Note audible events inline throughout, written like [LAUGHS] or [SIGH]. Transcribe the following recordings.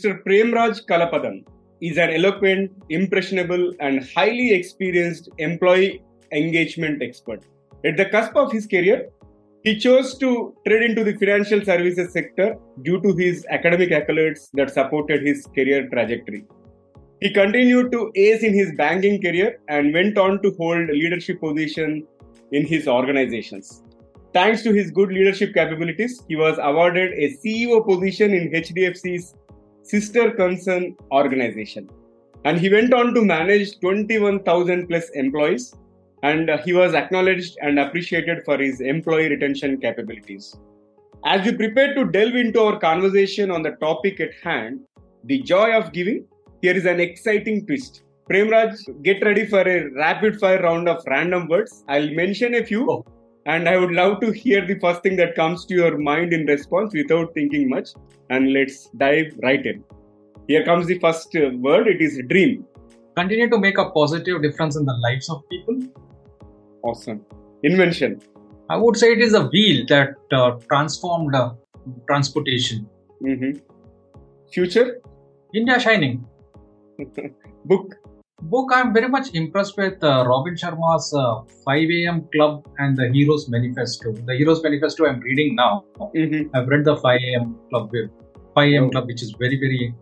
Mr. Premraj Kalapadan is an eloquent, impressionable, and highly experienced employee engagement expert. At the cusp of his career, he chose to trade into the financial services sector due to his academic accolades that supported his career trajectory. He continued to ace in his banking career and went on to hold leadership positions in his organizations. Thanks to his good leadership capabilities, he was awarded a CEO position in HDFC's sister concern organization. And he went on to manage 21,000 plus employees and he was acknowledged and appreciated for his employee retention capabilities. As we prepare to delve into our conversation on the topic at hand, the joy of giving, here is an exciting twist. Premraj, get ready for a rapid fire round of random words. I'll mention a few, oh. And I would love to hear the first thing that comes to your mind in response without thinking much. And let's dive right in. Here comes the first word it is dream. Continue to make a positive difference in the lives of people Awesome. Invention. I would say it is a wheel that uh, transformed uh, transportation. Mm-hmm. Future? India Shining. [LAUGHS] Book. Book, I'm very much impressed with uh, Robin Sharma's uh, 5 a.m. Club and the Heroes Manifesto. The Heroes Manifesto I'm reading now. Mm-hmm. I've read the 5 a.m. Club, 5 a.m. Oh. Club, which is very, very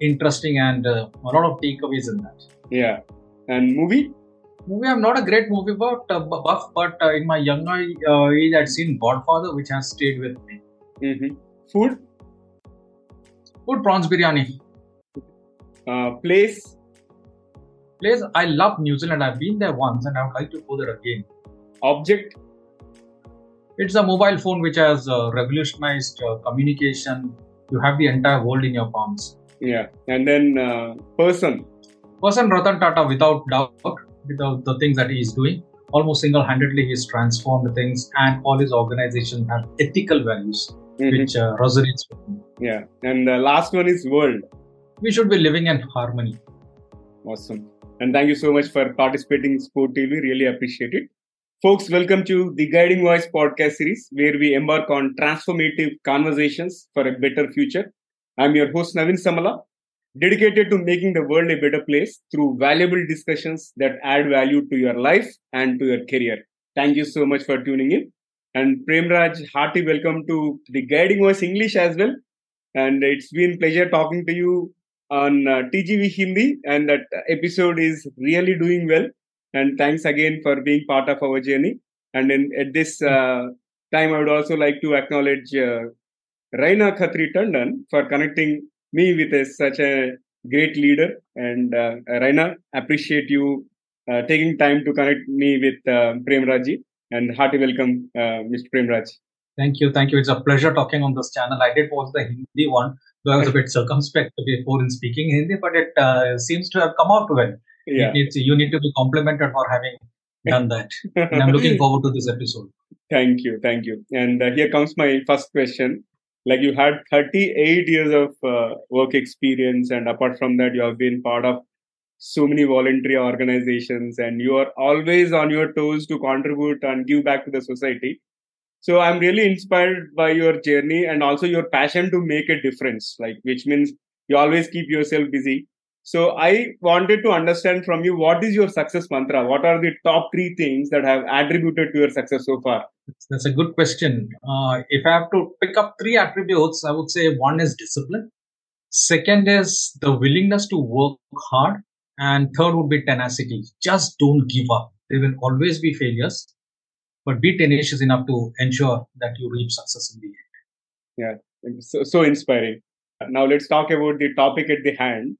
interesting and uh, a lot of takeaways in that. Yeah. And movie? movie I'm not a great movie buff, uh, buff but uh, in my younger uh, age I'd seen Godfather, which has stayed with me. Mm-hmm. Food? Food prawns biryani. Uh, place? Place I love New Zealand. I've been there once and I would like to go there again. Object? It's a mobile phone which has uh, revolutionized uh, communication. You have the entire world in your palms. Yeah, and then uh, person. Person Ratan Tata, without doubt the, the things that he is doing. Almost single handedly, he's transformed things, and all his organizations have ethical values, mm-hmm. which uh, resonates with me. Yeah, and the last one is world. We should be living in harmony. Awesome. And thank you so much for participating in Sport TV. Really appreciate it. Folks, welcome to the Guiding Voice podcast series, where we embark on transformative conversations for a better future. I'm your host, Naveen Samala, dedicated to making the world a better place through valuable discussions that add value to your life and to your career. Thank you so much for tuning in. And Premraj, hearty welcome to the Guiding Voice English as well. And it's been pleasure talking to you on uh, TGV Hindi, and that episode is really doing well. And thanks again for being part of our journey. And at this uh, time, I would also like to acknowledge uh, Raina Khatri Tandon for connecting me with such a great leader. And uh, Raina, appreciate you uh, taking time to connect me with uh, Premrajji. And hearty welcome, uh, Mr. Premraj. Thank you. Thank you. It's a pleasure talking on this channel. I did watch the Hindi one, though I was a bit circumspect before in speaking Hindi, but it uh, seems to have come out well. Yeah. Needs, you need to be complimented for having done that. and I'm looking forward to this episode. [LAUGHS] Thank you. Thank you. And uh, here comes my first question like you had 38 years of uh, work experience and apart from that you have been part of so many voluntary organizations and you are always on your toes to contribute and give back to the society so i'm really inspired by your journey and also your passion to make a difference like which means you always keep yourself busy so I wanted to understand from you what is your success mantra? What are the top three things that have attributed to your success so far? That's a good question. Uh, if I have to pick up three attributes, I would say one is discipline. Second is the willingness to work hard. And third would be tenacity. Just don't give up. There will always be failures, but be tenacious enough to ensure that you reach success in the end. Yeah, so, so inspiring. Now let's talk about the topic at the hand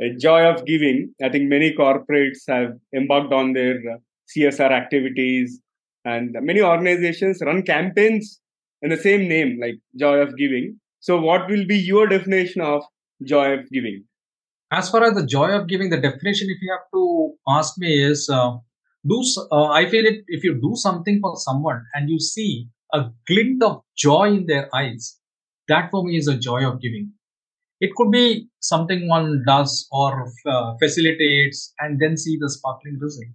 a joy of giving. I think many corporates have embarked on their uh, CSR activities, and many organizations run campaigns in the same name, like joy of giving. So, what will be your definition of joy of giving? As far as the joy of giving, the definition, if you have to ask me, is uh, do. Uh, I feel it if you do something for someone and you see a glint of joy in their eyes, that for me is a joy of giving it could be something one does or uh, facilitates and then see the sparkling result.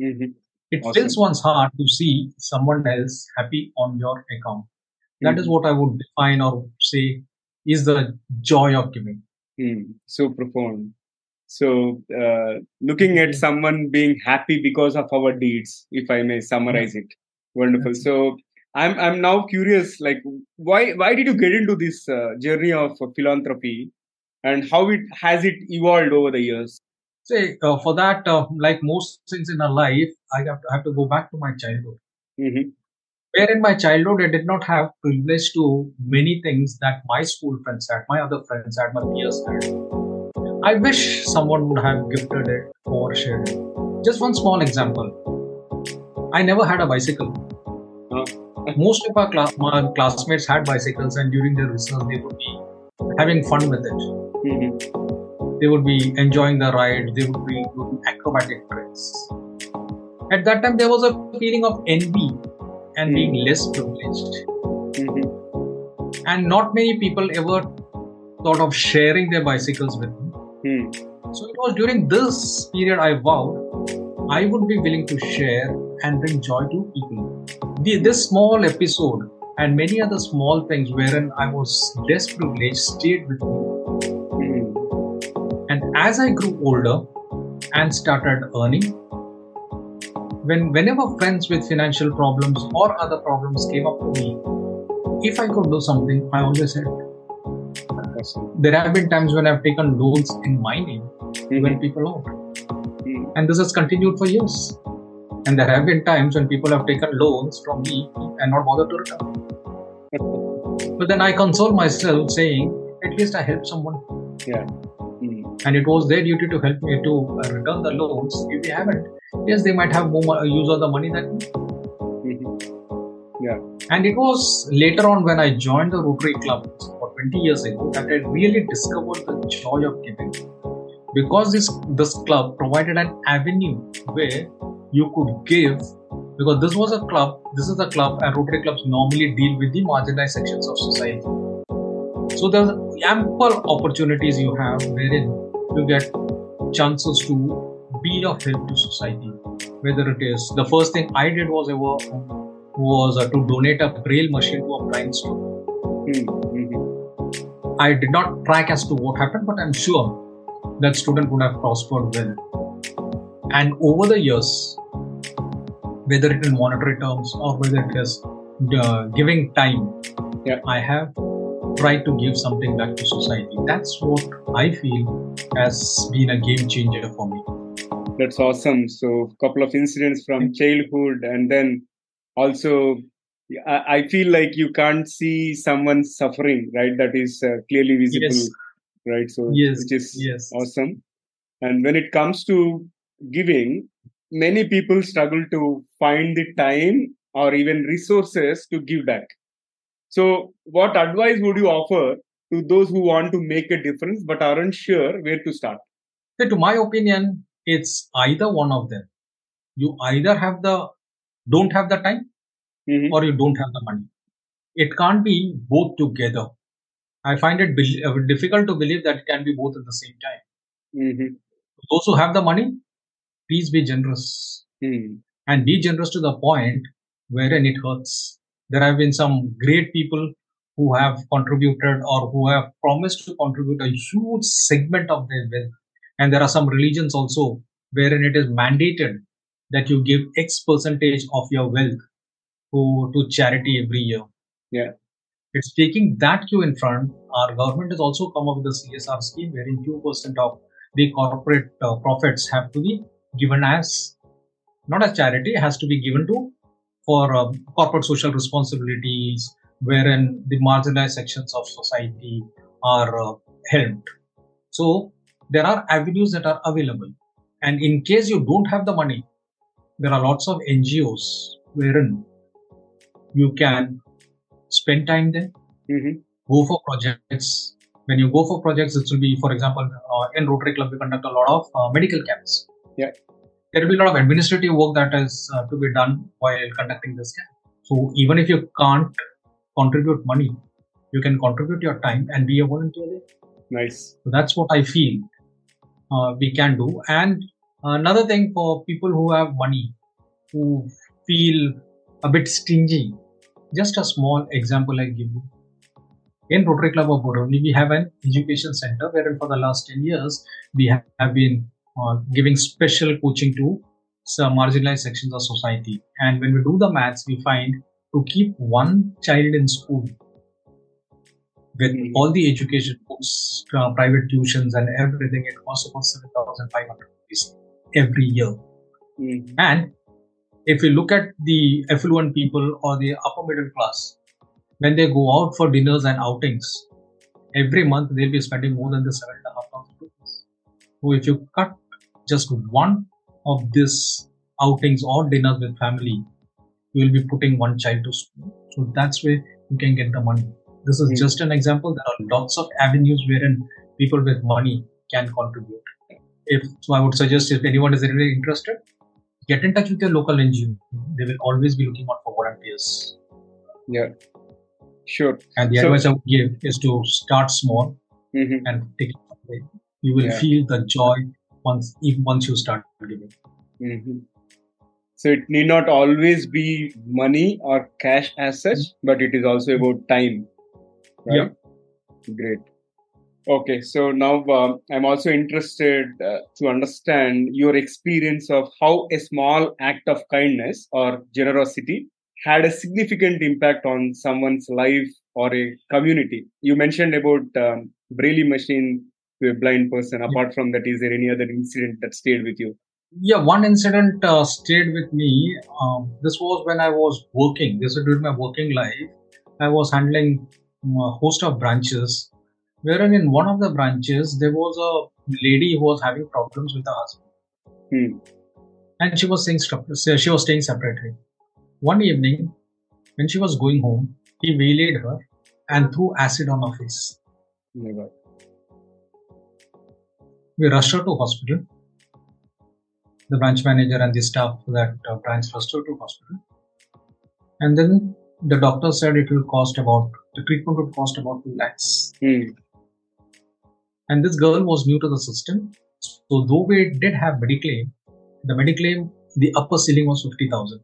Mm-hmm. It awesome. fills one's heart to see someone else happy on your account. That mm-hmm. is what I would define or say is the joy of giving. Hmm. So profound. So, uh, looking at someone being happy because of our deeds, if I may summarize it, wonderful. So, I'm I'm now curious, like, why why did you get into this uh, journey of philanthropy, and how it has it evolved over the years? Say uh, for that, uh, like most things in our life, I have to, I have to go back to my childhood. Mm-hmm. Where in my childhood, I did not have privilege to many things that my school friends had, my other friends had, my peers had. I wish someone would have gifted it or shared it. Just one small example. I never had a bicycle. Most of our, cla- my classmates had bicycles, and during their research, they would be having fun with it. Mm-hmm. They would be enjoying the ride. They would be doing acrobatic tricks. At that time, there was a feeling of envy and being less privileged. Mm-hmm. And not many people ever thought of sharing their bicycles with me. Hmm. So it was during this period I vowed I would be willing to share and bring joy to people. The, this small episode and many other small things wherein I was less privileged stayed with me. Hmm. And as I grew older and started earning, when whenever friends with financial problems or other problems came up to me, if I could do something, I always said. There have been times when I've taken loans in my name Mhm. when people out. Hmm. And this has continued for years. And there have been times when people have taken loans from me and not bothered to return. [LAUGHS] But then I console myself saying, at least I helped someone. Yeah. Hmm. And it was their duty to help me to uh, return the loans. If they haven't, yes, they might have more mo- use of the money than me. Mhm. And it was later on when I joined the Rotary Club for 20 years ago that I really discovered the joy of giving. Because this, this club provided an avenue where you could give, because this was a club, this is a club, and Rotary clubs normally deal with the marginalized sections of society. So there's ample opportunities you have wherein you get chances to be of help to society. Whether it is the first thing I did was ever was uh, to donate a braille machine to a blind student. Hmm. I did not track as to what happened, but I'm sure that student would have prospered well. And over the years, whether it in monetary terms or whether it is uh, giving time, Yeah. I have tried to give something back to society. That's what I feel has been a game changer for me. That's awesome. So, a couple of incidents from childhood, and then also, I, feel like you can't see someone suffering, right? That is uh, clearly visible, Yes. right? So, Yes, which is yes. awesome. And when it comes to giving, many people struggle to find the time or even resources to give back. So, what advice would you offer to those who want to make a difference but aren't sure where to start? So to my opinion, it's either one of them. You either have the don't have the time Mhm. or you don't have the money. It can't be both together. I find it bel- uh, difficult to believe that it can be both at the same time. Mhm. Those who have the money, please be generous Hmm. and be generous to the point wherein it hurts. There have been some great people who have contributed or who have promised to contribute a huge segment of their wealth. And there are some religions also wherein it is mandated that you give X percentage of your wealth to, to charity every year. Yeah. It's taking that cue in front. Our government has also come up with a CSR scheme wherein 2% of the corporate uh, profits have to be given as not as charity, has to be given to for um, corporate social responsibilities, wherein the marginalized sections of society are uh, helped. So there are avenues that are available, and in case you don't have the money, there are lots of NGOs wherein you can spend time there, Mhm. go for projects. When you go for projects, it will be, for example, uh, in Rotary Club, we conduct a lot of uh, medical camps. Yeah. There will be a lot of administrative work that is uh, to be done while conducting this camp. So even if you can't contribute money, you can contribute your time and be a volunteer there. Nice. So that's what I feel uh, we can do. And another thing for people who have money, who feel a bit stingy, just a small example I give you. in Rotary Club of Borivali, we have an education center where for the last 10 years, we have been uh, giving special coaching to some marginalized sections of society. And when we do the maths, we find to keep one child in school with Mhm. all the education books, uh, private tuitions, and everything, it costs about 7,500 rupees every year. Mhm. And if you look at the affluent people or the upper middle class, when they go out for dinners and outings, every month they'll be spending more than the seven and a half thousand rupees. So if you cut just one of these outings or dinners with family, you will be putting one child to school. So that's where you can get the money. This is Hmm. just an example. There are lots of avenues wherein people with money can contribute. If so, I would suggest if anyone is really interested, get in touch with your local NGO. They will always be looking out for volunteers. Yeah. Sure. And the So- advice I would give is to start small Mhm. and take it. You will Yeah. feel the joy once even once you start giving. Mhm. So it need not always be money or cash as such, but it is also about time. Right? Great. Okay, so now um, I'm also interested uh, to understand your experience of how a small act of kindness or generosity had a significant impact on someone's life or a community. You mentioned about um, Braille machine to a blind person. Apart from that, is there any other incident that stayed with you? Yeah, one incident uh, stayed with me. Um, this was when I was working. This was during my working life. I was handling um, a host of branches, wherein in one of the branches there was a lady who was having problems with her husband, Hmm. and she was staying she was staying separately. One evening, when she was going home, he waylaid her and threw acid on her face. Never. We rushed her to hospital. The branch manager and the staff that uh, branch rushed her to hospital. And then the doctor said it will cost about, the treatment would cost about 2 lakhs. Hmm. And this girl was new to the system. So though we did have Mediclaim, the Mediclaim, the upper ceiling was 50,000.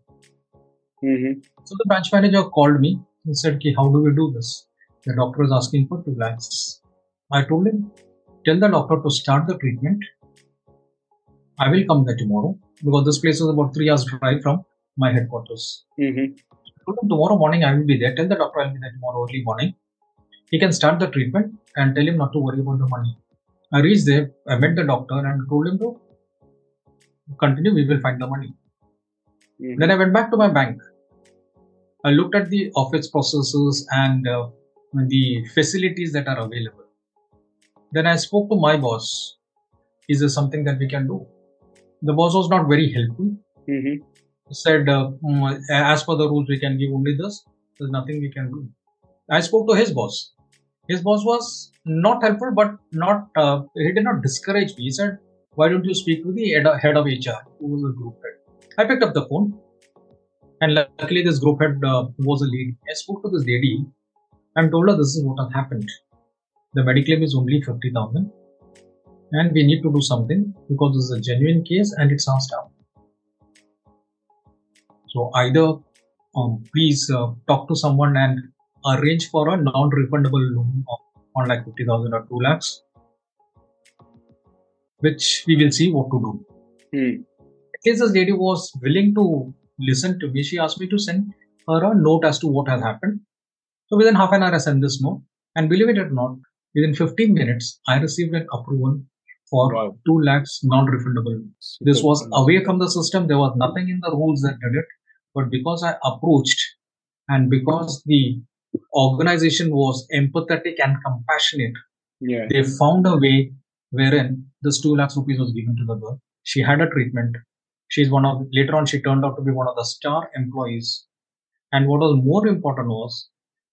Mhm. So the branch manager called me and said, Ki, how do we do this? The doctor is asking for 2 lakhs. I told him, tell the doctor to start the treatment. I will come there tomorrow because this place is about 3 hours drive from my headquarters. Mhm. I told him tomorrow morning I will be there. Tell the doctor I'll be there tomorrow early morning. He can start the treatment and tell him not to worry about the money. I reached there, I met the doctor and told him to continue, we will find the money. Mhm. Then I went back to my bank. I looked at the office processes and uh, the facilities that are available. Then I spoke to my boss. Is there something that we can do? The boss was not very helpful. Mhm. He said, uh, "Mm, as per the rules, we can give only this. There's nothing we can do. I spoke to his boss. His boss was not helpful, but not uh, he did not discourage me. He said, "Why don't you speak to the head of, HR, who was group head?" I picked up the phone, and luckily this group head uh, was a lady. I spoke to this lady and told her this is what has happened. The mediclaim is only fifty thousand, and we need to do something because this is a genuine case and it's our staff. So either um, please uh, talk to someone and arrange for a non-refundable loan of on like 50,000 or 2 lakhs, which we will see what to do. Hmm. In case this lady was willing to listen to me, she asked me to send her a note as to what has happened. So within half an hour, I sent this note, and believe it or not, within 15 minutes, I received an approval for Wow. 2 lakhs non-refundable loan. This Super. was away from the system. There was nothing in the rules that did it. But because I approached and because the organization was empathetic and compassionate, Yeah. they found a way wherein this 2 lakhs rupees was given to the girl. She had a treatment. She's one of, later on, she turned out to be one of the star employees. And what was more important was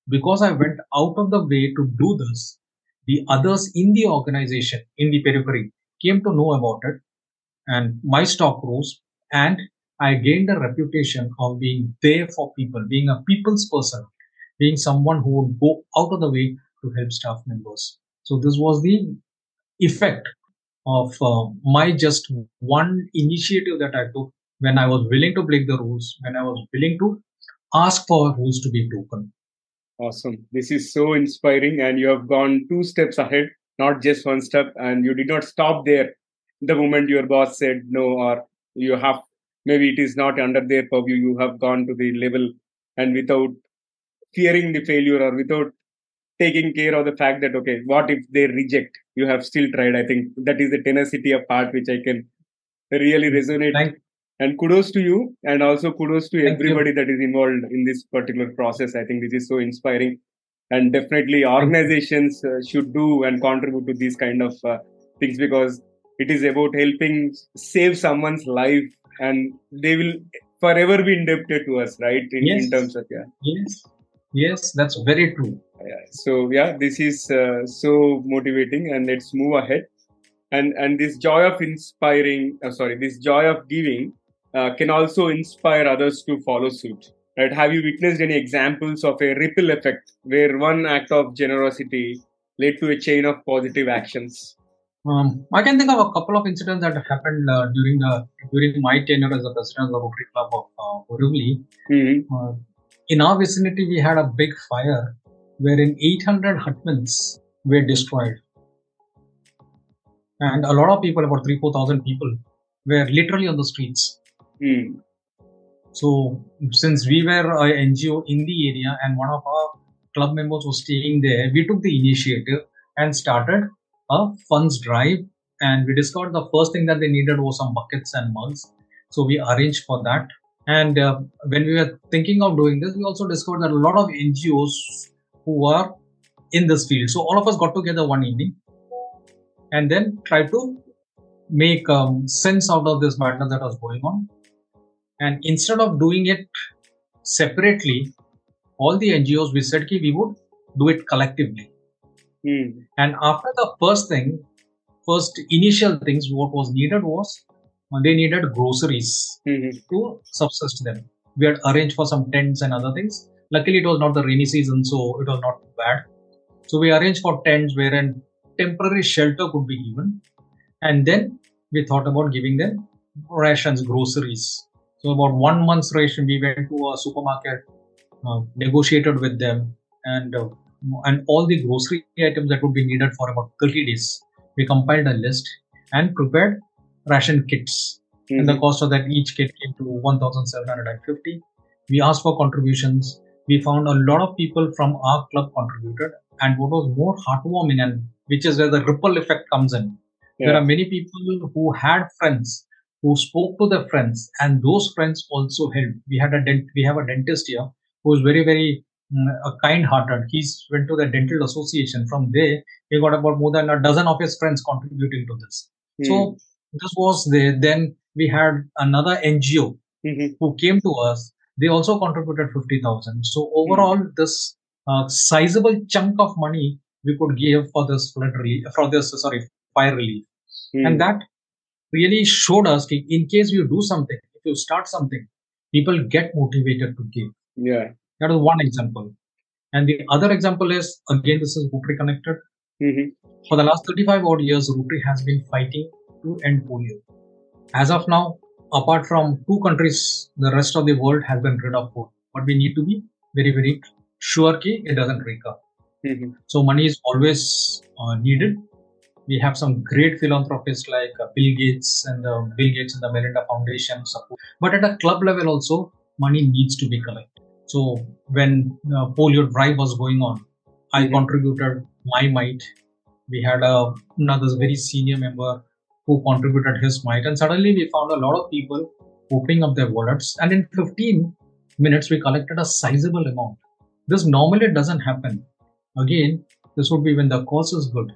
because I went out of the way to do this, the others in the organization, in the periphery, came to know about it and my stock rose and I gained a reputation of being there for people, being a people's person, being someone who would go out of the way to help staff members. So this was the effect of uh, my just one initiative that I took when I was willing to break the rules, when I was willing to ask for rules to be broken. Awesome. This is so inspiring, and you have gone two steps ahead, not just one step, and you did not stop there the moment your boss said no, or you have maybe it is not under their purview. You have gone to the level and without fearing the failure or without taking care of the fact that okay what if they reject? You have still tried i think. That is the tenacity of heart which i can really resonate. Thank, and kudos to you and also kudos to Thank you. everybody that is involved in this particular process. I think this is so inspiring. And definitely organizations uh, should do and contribute to these kind of uh, things because it is about helping save someone's life and they will forever be indebted to us right in, in Yes. terms of yeah. Yes, yes, that's very true. yeah. so yeah this is uh, so motivating and let's move ahead and and this joy of inspiring uh, sorry this joy of giving uh, can also inspire others to follow suit right have you witnessed any examples of a ripple effect where one act of generosity led to a chain of positive actions Um, I can think of a couple of incidents that happened uh, during the during my tenure as a president of the Rotary Club of uh, Borivali. Mhm. Uh, in our vicinity, we had a big fire wherein 800 hutments were destroyed, and a lot of people, about three four thousand people, were literally on the streets. Mm. So, since we were an NGO in the area and one of our club members was staying there, we took the initiative and started a funds drive. And we discovered the first thing that they needed was some buckets and mugs. So, we arranged for that. And uh, when we were thinking of doing this, we also discovered that a lot of NGOs who are in this field. So, all of us got together one evening and then tried to make um, sense out of this matter that was going on and instead of doing it separately, all the NGOs we said ki we would do it collectively. Mm. And after the first thing, first initial things, what was needed was they needed groceries Mhm. to subsist them. We had arranged for some tents and other things. Luckily, it was not the rainy season, so it was not bad. So we arranged for tents wherein temporary shelter could be given, and then we thought about giving them rations, groceries. So about one month's ration, we went to a supermarket, uh, negotiated with them, and uh, and all the grocery items that would be needed for about 30 days. We compiled a list and prepared ration kits. And the Mhm. cost of that each kit came to 1750 we asked for contributions. We found a lot of people from our club contributed. And what was more heartwarming and which is where the ripple effect comes in. There are many people who had friends who spoke to their friends and those friends also helped. We had a dent we have a dentist here who is very very mm, uh, kind hearted he's went to the dental association. From there he got about more than a dozen of his friends contributing to this. Mm. so this was there. Then we had another NGO Mhm. who came to us. They also contributed fifty thousand. So overall, this uh, sizable chunk of money we could give for this flood relief, for this sorry fire relief, Mm. and that really showed us that in case you do something, if you start something, people get motivated to give. yeah That is one example. And the other example is again this is Rotary connected. Mhm. For the last 35 odd years, Rotary has been fighting to end polio. As of now, apart from two countries, the rest of the world has been rid of polio. But we need to be very, very sure that it doesn't recur. Mhm. So money is always uh, needed. We have some great philanthropists like uh, Bill Gates and uh, Bill Gates and the Melinda Foundation support. But at a club level also, money needs to be collected. So when uh, polio drive was going on, I Mhm. contributed my mite. We had a, another very senior member who contributed his mite, and suddenly we found a lot of people opening up their wallets. And in 15 minutes, we collected a sizable amount. This normally doesn't happen. Again, this would be when the cause is good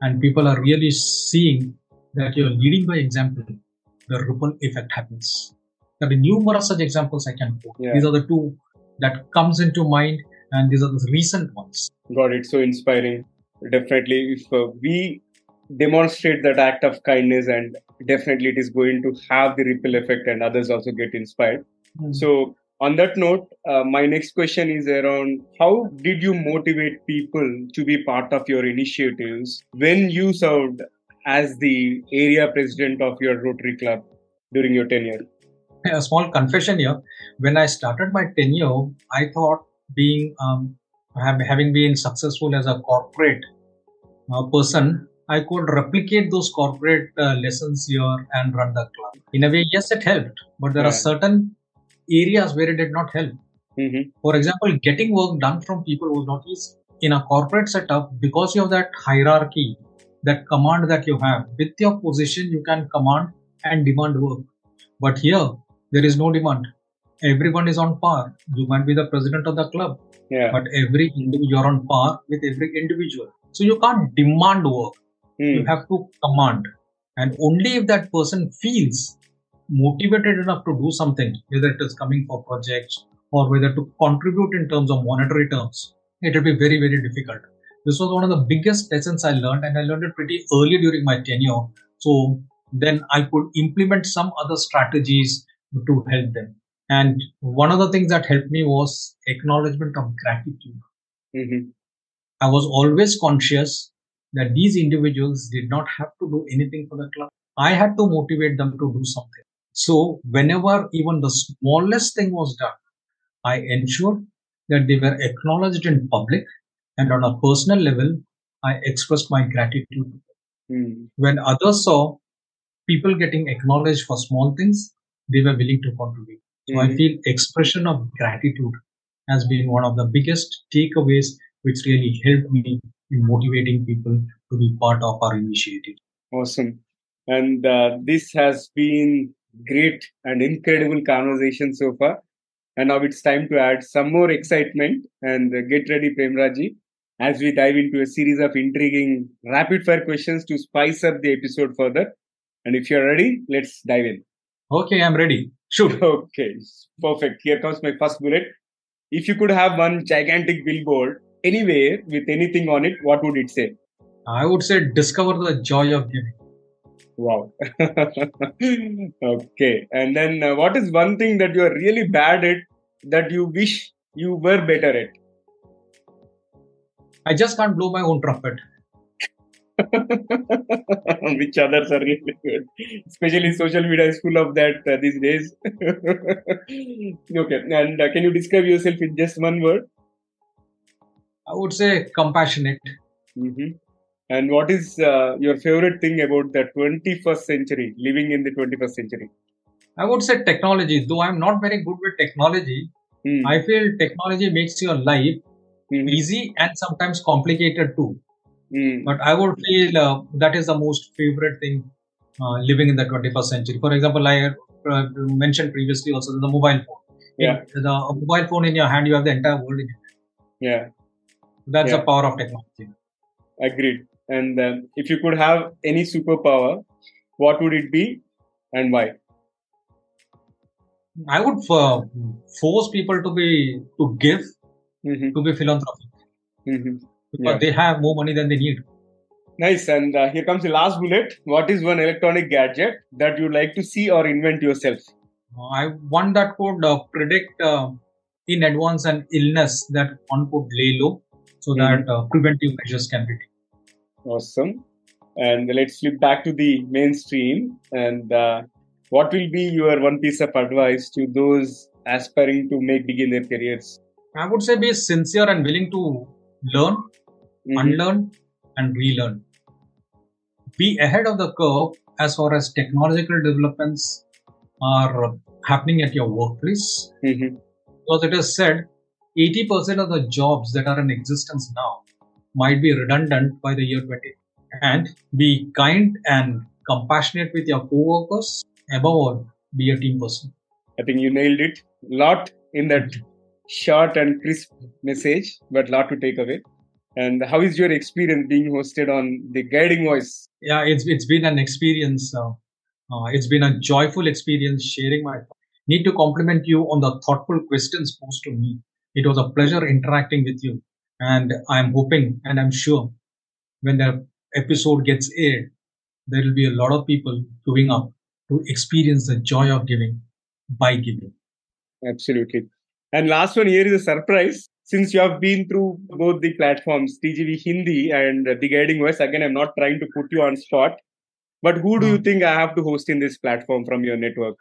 and people are really seeing that you're leading by example, the ripple effect happens. There are numerous such examples I can quote. Yeah. These are the two that comes into mind, and these are the recent ones. got it so inspiring definitely if uh, we demonstrate that act of kindness and definitely it is going to have the ripple effect and others also get inspired. So on that note uh, my next question is around how did you motivate people to be part of your initiatives when you served as the area president of your rotary club during your tenure? A small confession here. When I started my tenure, I thought being um, having been successful as a corporate uh, person, I could replicate those corporate uh, lessons here and run the club. In a way, yes, it helped, but there Yeah. are certain areas where it did not help. Mm-hmm. For example, getting work done from people was not easy. In a corporate setup, because you have that hierarchy, that command that you have, with your position, you can command and demand work. But here, there is no demand. Everyone is on par. You might be the president of the club, Yeah. but every you're on par with every individual. So you can't demand work. You Mm. have to command. And only if that person feels motivated enough to do something, whether it is coming for projects or whether to contribute in terms of monetary terms, it will be very, very difficult. This was one of the biggest lessons I learned, and I learned it pretty early during my tenure. So then I could implement some other strategies to help them. And one of the things that helped me was acknowledgement of gratitude. Mhm. I was always conscious that these individuals did not have to do anything for the club. I had to motivate them to do something. So, whenever even the smallest thing was done, I ensured that they were acknowledged in public and on a personal level, I expressed my gratitude. Mm. When others saw people getting acknowledged for small things, they were willing to contribute. So I Mhm. feel expression of gratitude has been one of the biggest takeaways which really helped me in motivating people to be part of our initiative. Awesome. And uh, this has been great and incredible conversation so far. And now it's time to add some more excitement and uh, get ready, Premraji, as we dive into a series of intriguing rapid fire questions to spice up the episode further. And if you're ready, let's dive in. Okay, I'm ready. Shoot. [LAUGHS] Okay, perfect. Here comes my first bullet. If you could have one gigantic billboard anywhere with anything on it, what would it say? I would say discover the joy of giving. Wow. [LAUGHS] okay. And then uh, what is one thing that you are really bad at that you wish you were better at? I just can't blow my own trumpet. [LAUGHS] Which others are really good. Especially social media is full of that uh, these days. [LAUGHS] okay. And uh, can you describe yourself in just one word? I would say compassionate. hmm And what is uh, your favorite thing about the 21st century, living in the 21st century? I would say technology. Though I'm not very good with technology, Hmm. I feel technology makes your life Mhm. easy and sometimes complicated too. Hmm. But I would feel uh, that is the most favorite thing uh, living in the 21st century. For example, I uh, mentioned previously also the mobile phone. Yeah. In the mobile phone in your hand, you have the entire world in it. Yeah. That's Yeah. the power of technology. Agreed. And um, if you could have any superpower, what would it be and why? I would uh, force people to be to give hmm to be philanthropic hmm because Yeah. they have more money than they need. Nice. And uh, here comes the last bullet. What is one electronic gadget that you'd like to see or invent yourself? I one that could uh, predict uh, in advance an illness that one could lay low so that uh, preventive measures can be taken. Awesome. And let's flip back to the mainstream. And uh, what will be your one piece of advice to those aspiring to make big in their careers? I would say be sincere and willing to learn, Mhm. unlearn, and relearn. Be ahead of the curve as far as technological developments are happening at your workplace. Mhm. Because it is said 80% of the jobs that are in existence now might be redundant by the year 20. And be kind and compassionate with your co-workers. Above all, be a team person. I think you nailed it. Lot in that short and crisp message, but lot to take away. And how is your experience being hosted on the guiding voice? Yeah, it's it's been an experience. Uh, uh, it's been a joyful experience sharing my. Need to compliment you on the thoughtful questions posed to me. It was a pleasure interacting with you, and I'm hoping and I'm sure when the episode gets aired, there will be a lot of people queuing up to experience the joy of giving by giving. Absolutely. And last one here is a surprise. Since you have been through both the platforms, TGV Hindi and the guiding voice, again, I'm not trying to put you on spot, but who do you think I have to host in this platform from your network?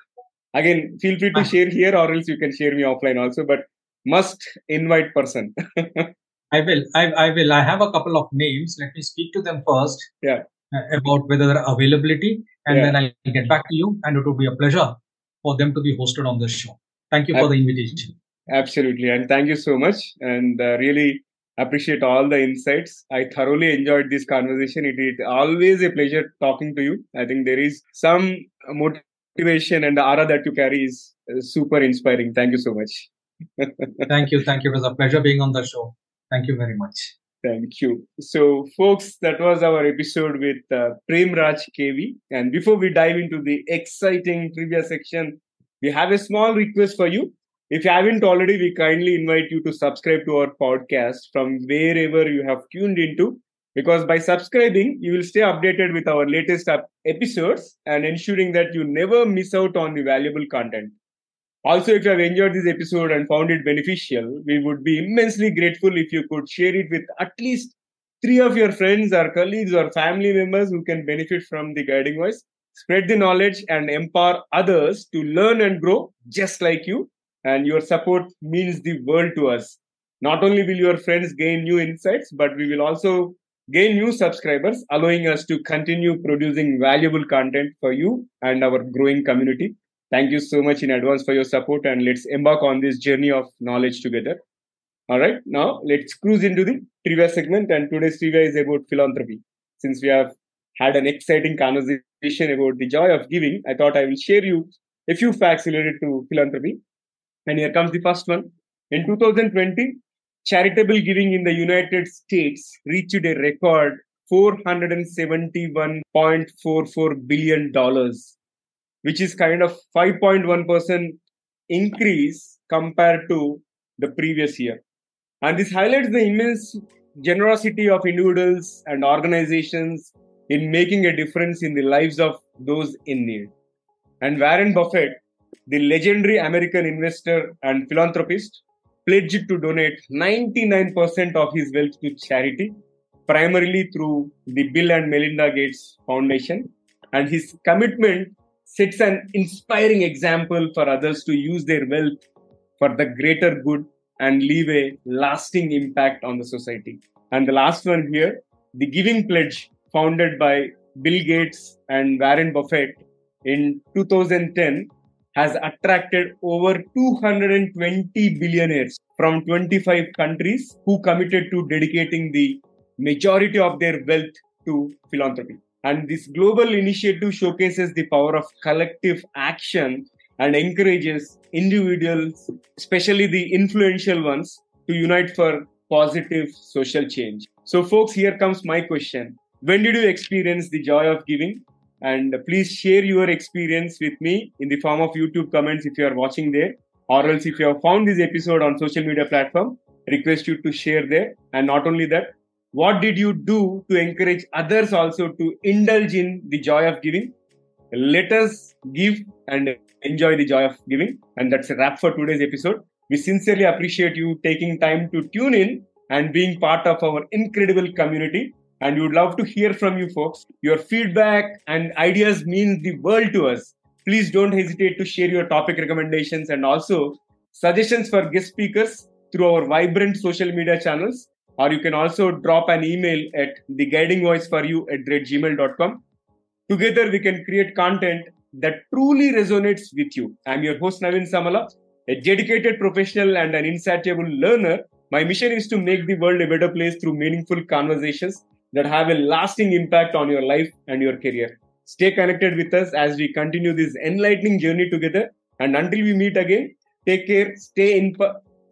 Again, feel free to Ah. share here or else you can share me offline also, but must invite person. I will. I, I will. I have a couple of names. Let me speak to them first. Yeah. uh, About whether their availability, and Yeah. then I'll get back to you. And it would be a pleasure for them to be hosted on this show. Thank you for the invitation. Absolutely. And thank you so much. And uh, really appreciate all the insights. I thoroughly enjoyed this conversation. It is always a pleasure talking to you. I think there is some motivation and the aura that you carry is uh, super inspiring. Thank you so much. Thank you. Thank you. It was a pleasure being on the show. Thank you very much. Thank you. So, folks, that was our episode with uh, Premraj KV. And before we dive into the exciting trivia section, we have a small request for you. If you haven't already, we kindly invite you to subscribe to our podcast from wherever you have tuned into. Because by subscribing, you will stay updated with our latest episodes and ensuring that you never miss out on the valuable content. Also, if you have enjoyed this episode and found it beneficial, we would be immensely grateful if you could share it with at least three of your friends or colleagues or family members who can benefit from the guiding voice. Spread the knowledge and empower others to learn and grow just like you. And your support means the world to us. Not only will your friends gain new insights, but we will also gain new subscribers, allowing us to continue producing valuable content for you and our growing community. Thank you so much in advance for your support and let's embark on this journey of knowledge together. All right, now let's cruise into the trivia segment. And today's trivia is about philanthropy. Since we have had an exciting conversation about the joy of giving, I thought I will share you a few facts related to philanthropy. And here comes the first one. In 2020, charitable giving in the United States reached a record $471.44 billion which is kind of 5.1% increase compared to the previous year. And this highlights the immense generosity of individuals and organizations in making a difference in the lives of those in need. And Warren Buffett, the legendary American investor and philanthropist, pledged to donate 99% of his wealth to charity, primarily through the Bill and Melinda Gates Foundation. And his commitment sets an inspiring example for others to use their wealth for the greater good and leave a lasting impact on the society. And the last one here, the Giving Pledge, founded by Bill Gates and Warren Buffett in 2010, has attracted over 220 billionaires from 25 countries who committed to dedicating the majority of their wealth to philanthropy. And this global initiative showcases the power of collective action and encourages individuals, especially the influential ones, to unite for positive social change. So, folks, here comes my question. When did you experience the joy of giving? And please share your experience with me in the form of YouTube comments if you are watching there, or else if you have found this episode on social media platform, request you to share there. And not only that, what did you do to encourage others also to indulge in the joy of giving? Let us give and enjoy the joy of giving. And that's a wrap for today's episode. We sincerely appreciate you taking time to tune in and being part of our incredible community. And we would love to hear from you folks. Your feedback and ideas mean the world to us. Please don't hesitate to share your topic recommendations and also suggestions for guest speakers through our vibrant social media channels or you can also drop an email at theguidingvoiceforyou at gmail.com. Together, we can create content that truly resonates with you. I'm your host, Naveen Samala, a dedicated professional and an insatiable learner. My mission is to make the world a better place through meaningful conversations that have a lasting impact on your life and your career. Stay connected with us as we continue this enlightening journey together. And until we meet again, take care, stay in.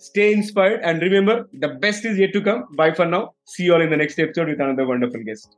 Stay inspired and remember the best is yet to come. Bye for now. See you all in the next episode with another wonderful guest.